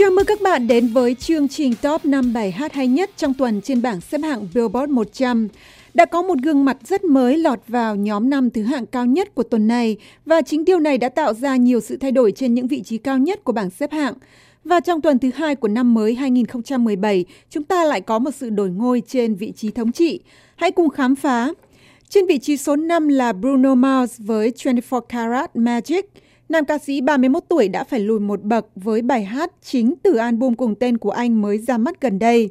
Chào mừng các bạn đến với chương trình top 5 bài hát hay nhất trong tuần trên bảng xếp hạng Billboard 100. Đã có một gương mặt rất mới lọt vào nhóm năm thứ hạng cao nhất của tuần này và chính điều này đã tạo ra nhiều sự thay đổi trên những vị trí cao nhất của bảng xếp hạng. Và trong tuần thứ hai của năm mới 2017, chúng ta lại có một sự đổi ngôi trên vị trí thống trị. Hãy cùng khám phá. Trên vị trí số 5 là Bruno Mars với 24 Karat Magic. Nam ca sĩ 31 tuổi đã phải lùi một bậc với bài hát chính từ album cùng tên của anh mới ra mắt gần đây.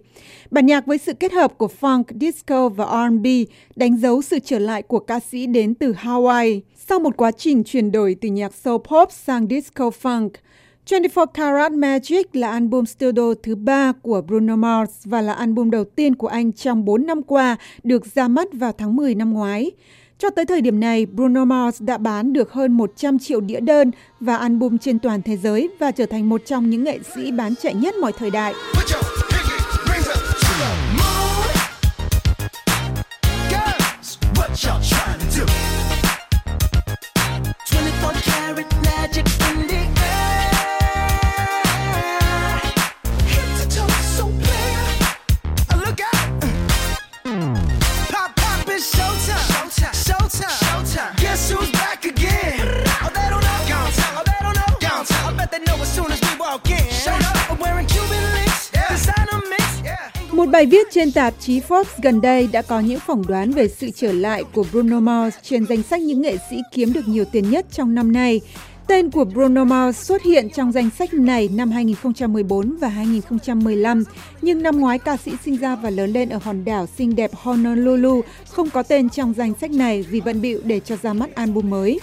Bản nhạc với sự kết hợp của funk, disco và R&B đánh dấu sự trở lại của ca sĩ đến từ Hawaii sau một quá trình chuyển đổi từ nhạc soul pop sang disco funk. 24 Karat Magic là album studio thứ ba của Bruno Mars và là album đầu tiên của anh trong 4 năm qua, được ra mắt vào tháng 10 năm ngoái. Cho tới thời điểm này, Bruno Mars đã bán được hơn 100 triệu đĩa đơn và album trên toàn thế giới và trở thành một trong những nghệ sĩ bán chạy nhất mọi thời đại. Một bài viết trên tạp chí Forbes gần đây đã có những phỏng đoán về sự trở lại của Bruno Mars trên danh sách những nghệ sĩ kiếm được nhiều tiền nhất trong năm nay. Tên của Bruno Mars xuất hiện trong danh sách này năm 2014 và 2015, nhưng năm ngoái ca sĩ sinh ra và lớn lên ở hòn đảo xinh đẹp Honolulu không có tên trong danh sách này vì bận bịu để cho ra mắt album mới.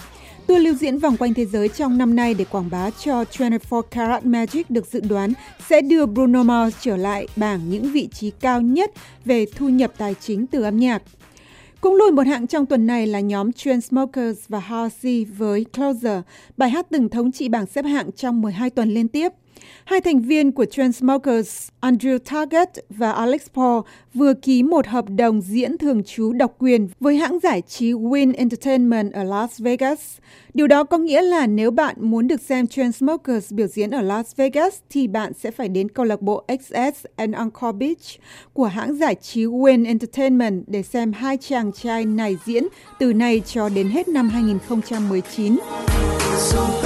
Tour lưu diễn vòng quanh thế giới trong năm nay để quảng bá cho 24 Karat Magic được dự đoán sẽ đưa Bruno Mars trở lại bảng những vị trí cao nhất về thu nhập tài chính từ âm nhạc. Cũng lùi một hạng trong tuần này là nhóm Chainsmokers và Halsey với Closer, bài hát từng thống trị bảng xếp hạng trong 12 tuần liên tiếp. Hai thành viên của Transmokers, Andrew Target và Alex Paul vừa ký một hợp đồng diễn thường trú độc quyền với hãng giải trí Win Entertainment ở Las Vegas. Điều đó có nghĩa là nếu bạn muốn được xem Transmokers biểu diễn ở Las Vegas thì bạn sẽ phải đến câu lạc bộ XS and Encore Beach của hãng giải trí Win Entertainment để xem hai chàng trai này diễn từ nay cho đến hết năm 2019. So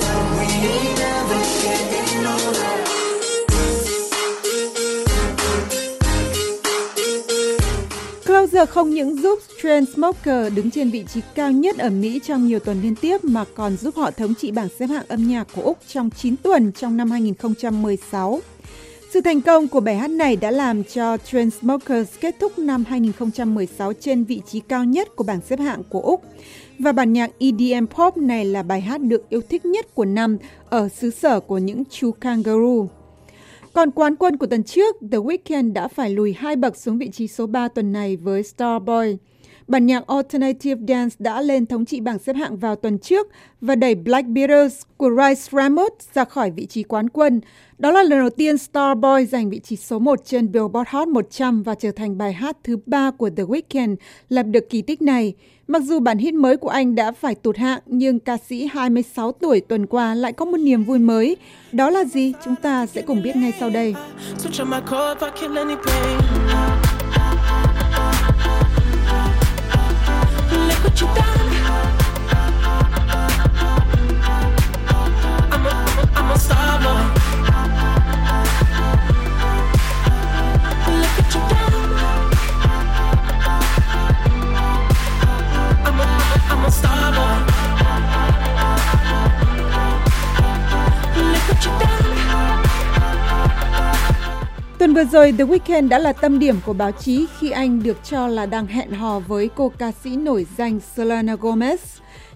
Ngờ không những giúp Chainsmokers đứng trên vị trí cao nhất ở Mỹ trong nhiều tuần liên tiếp, mà còn giúp họ thống trị bảng xếp hạng âm nhạc của Úc trong 9 tuần trong năm 2016. Sự thành công của bài hát này đã làm cho Chainsmokers kết thúc năm 2016 trên vị trí cao nhất của bảng xếp hạng của Úc. Và bản nhạc EDM Pop này là bài hát được yêu thích nhất của năm ở xứ sở của những chú kangaroo. Còn quán quân của tuần trước, The Weeknd đã phải lùi hai bậc xuống vị trí số 3 tuần này với Starboy. Bản nhạc Alternative Dance đã lên thống trị bảng xếp hạng vào tuần trước và đẩy Black Beatles của Rice Ramos ra khỏi vị trí quán quân. Đó là lần đầu tiên Starboy giành vị trí số 1 trên Billboard Hot 100 và trở thành bài hát thứ ba của The Weeknd lập được kỳ tích này. Mặc dù bản hit mới của anh đã phải tụt hạng, nhưng ca sĩ 26 tuổi tuần qua lại có một niềm vui mới. Đó là gì? Chúng ta sẽ cùng biết ngay sau đây. I'm a, I'm a, star. Vừa rồi, The Weeknd đã là tâm điểm của báo chí khi anh được cho là đang hẹn hò với cô ca sĩ nổi danh Selena Gomez.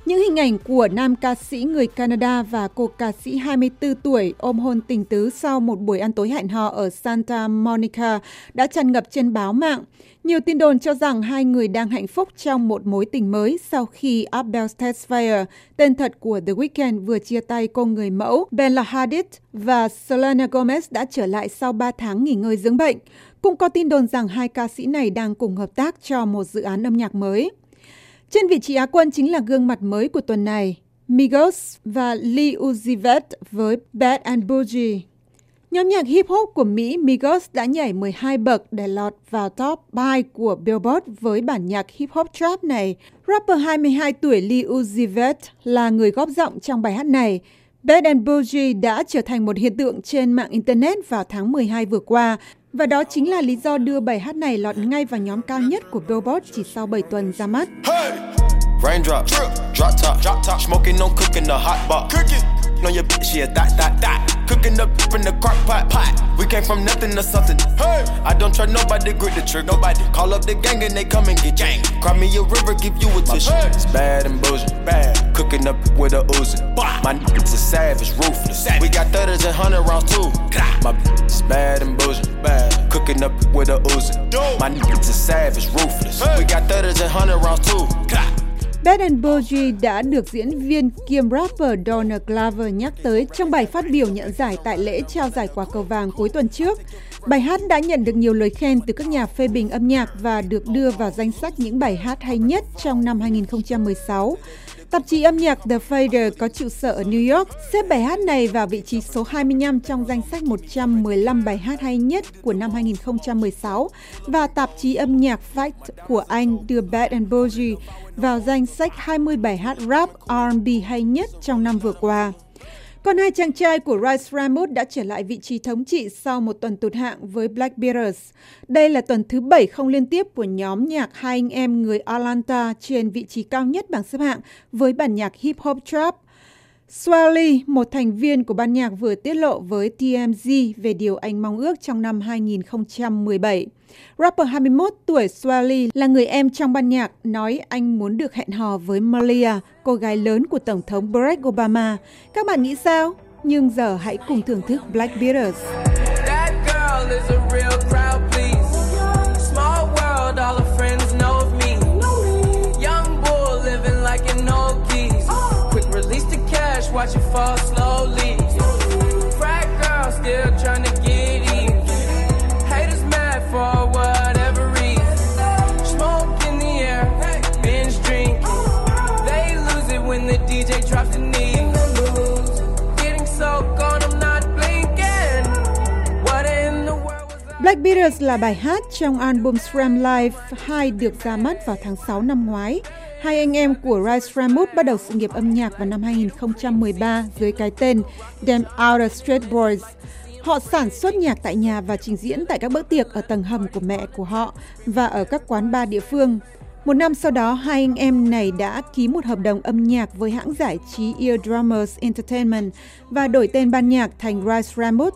Những hình ảnh của nam ca sĩ người Canada và cô ca sĩ 24 tuổi ôm hôn tình tứ sau một buổi ăn tối hẹn hò ở Santa Monica đã tràn ngập trên báo mạng. Nhiều tin đồn cho rằng hai người đang hạnh phúc trong một mối tình mới sau khi Abel Tesfaye, tên thật của The Weeknd, vừa chia tay cô người mẫu Bella Hadid và Selena Gomez đã trở lại sau 3 tháng nghỉ ngơi dưỡng bệnh. Cũng có tin đồn rằng hai ca sĩ này đang cùng hợp tác cho một dự án âm nhạc mới. Trên vị trí Á quân chính là gương mặt mới của tuần này, Migos và Lee Uzi Vert với Bad and Bougie. Nhóm nhạc hip hop của Mỹ Migos đã nhảy 12 bậc để lọt vào top 3 của Billboard với bản nhạc hip hop trap này. Rapper 22 tuổi Lee Uzi Vert là người góp giọng trong bài hát này. Bad and Bougie đã trở thành một hiện tượng trên mạng Internet vào tháng 12 vừa qua và đó chính là lý do đưa bài hát này lọt ngay vào nhóm cao nhất của Billboard chỉ sau 7 tuần ra mắt. Hey! Raindrop, drop top, drop top, smoking on cooking the hot pot. Cooking on your bitch, yeah, that, that, that. Cooking up in the crock pot, pot. We came from nothing to something. Hey, I don't trust nobody, grip the trick. Nobody call up the gang and they come and get gang. Cry me a river, give you a tissue. Hey. It's bad and bullshit, bad. Cooking up with a Uzi. My niggas are savage, ruthless. We got thudders and hundred rounds too. My bitch is bad and Cooking up with a Uzi. My niggas are savage, ruthless. We got thudders and hundred rounds too. Bad and Bougie đã được diễn viên kiêm rapper Donna Glover nhắc tới trong bài phát biểu nhận giải tại lễ trao giải quả cầu vàng cuối tuần trước. Bài hát đã nhận được nhiều lời khen từ các nhà phê bình âm nhạc và được đưa vào danh sách những bài hát hay nhất trong năm 2016. Tạp chí âm nhạc The Fader có trụ sở ở New York xếp bài hát này vào vị trí số 25 trong danh sách 115 bài hát hay nhất của năm 2016 và tạp chí âm nhạc Fact của Anh đưa Bad and Bougie vào danh sách 20 bài hát rap R&B hay nhất trong năm vừa qua. Còn hai chàng trai của Rice Ramos đã trở lại vị trí thống trị sau một tuần tụt hạng với Black Beatles. Đây là tuần thứ bảy không liên tiếp của nhóm nhạc hai anh em người Atlanta trên vị trí cao nhất bảng xếp hạng với bản nhạc hip hop trap. Swally, một thành viên của ban nhạc vừa tiết lộ với TMZ về điều anh mong ước trong năm 2017. Rapper 21 tuổi Swally là người em trong ban nhạc nói anh muốn được hẹn hò với Malia, cô gái lớn của Tổng thống Barack Obama. Các bạn nghĩ sao? Nhưng giờ hãy cùng thưởng thức Black Beatles. Watch it fall slowly. Frat girl still trying to get in. Haters mad for whatever reason. Smoke in the air, binge drink. They lose it when the DJ drops the knee. Black Beatles là bài hát trong album Sram Live 2 được ra mắt vào tháng 6 năm ngoái. Hai anh em của Rice Raymond bắt đầu sự nghiệp âm nhạc vào năm 2013 dưới cái tên Them Outer Street Boys. Họ sản xuất nhạc tại nhà và trình diễn tại các bữa tiệc ở tầng hầm của mẹ của họ và ở các quán bar địa phương. Một năm sau đó, hai anh em này đã ký một hợp đồng âm nhạc với hãng giải trí Eardrummers Entertainment và đổi tên ban nhạc thành Rice Raymond.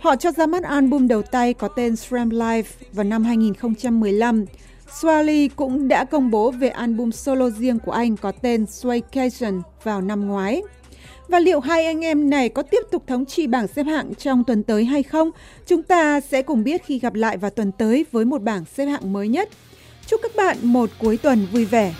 Họ cho ra mắt album đầu tay có tên Sram Live vào năm 2015. Swally cũng đã công bố về album solo riêng của anh có tên Swaycation vào năm ngoái. Và liệu hai anh em này có tiếp tục thống trị bảng xếp hạng trong tuần tới hay không? Chúng ta sẽ cùng biết khi gặp lại vào tuần tới với một bảng xếp hạng mới nhất. Chúc các bạn một cuối tuần vui vẻ.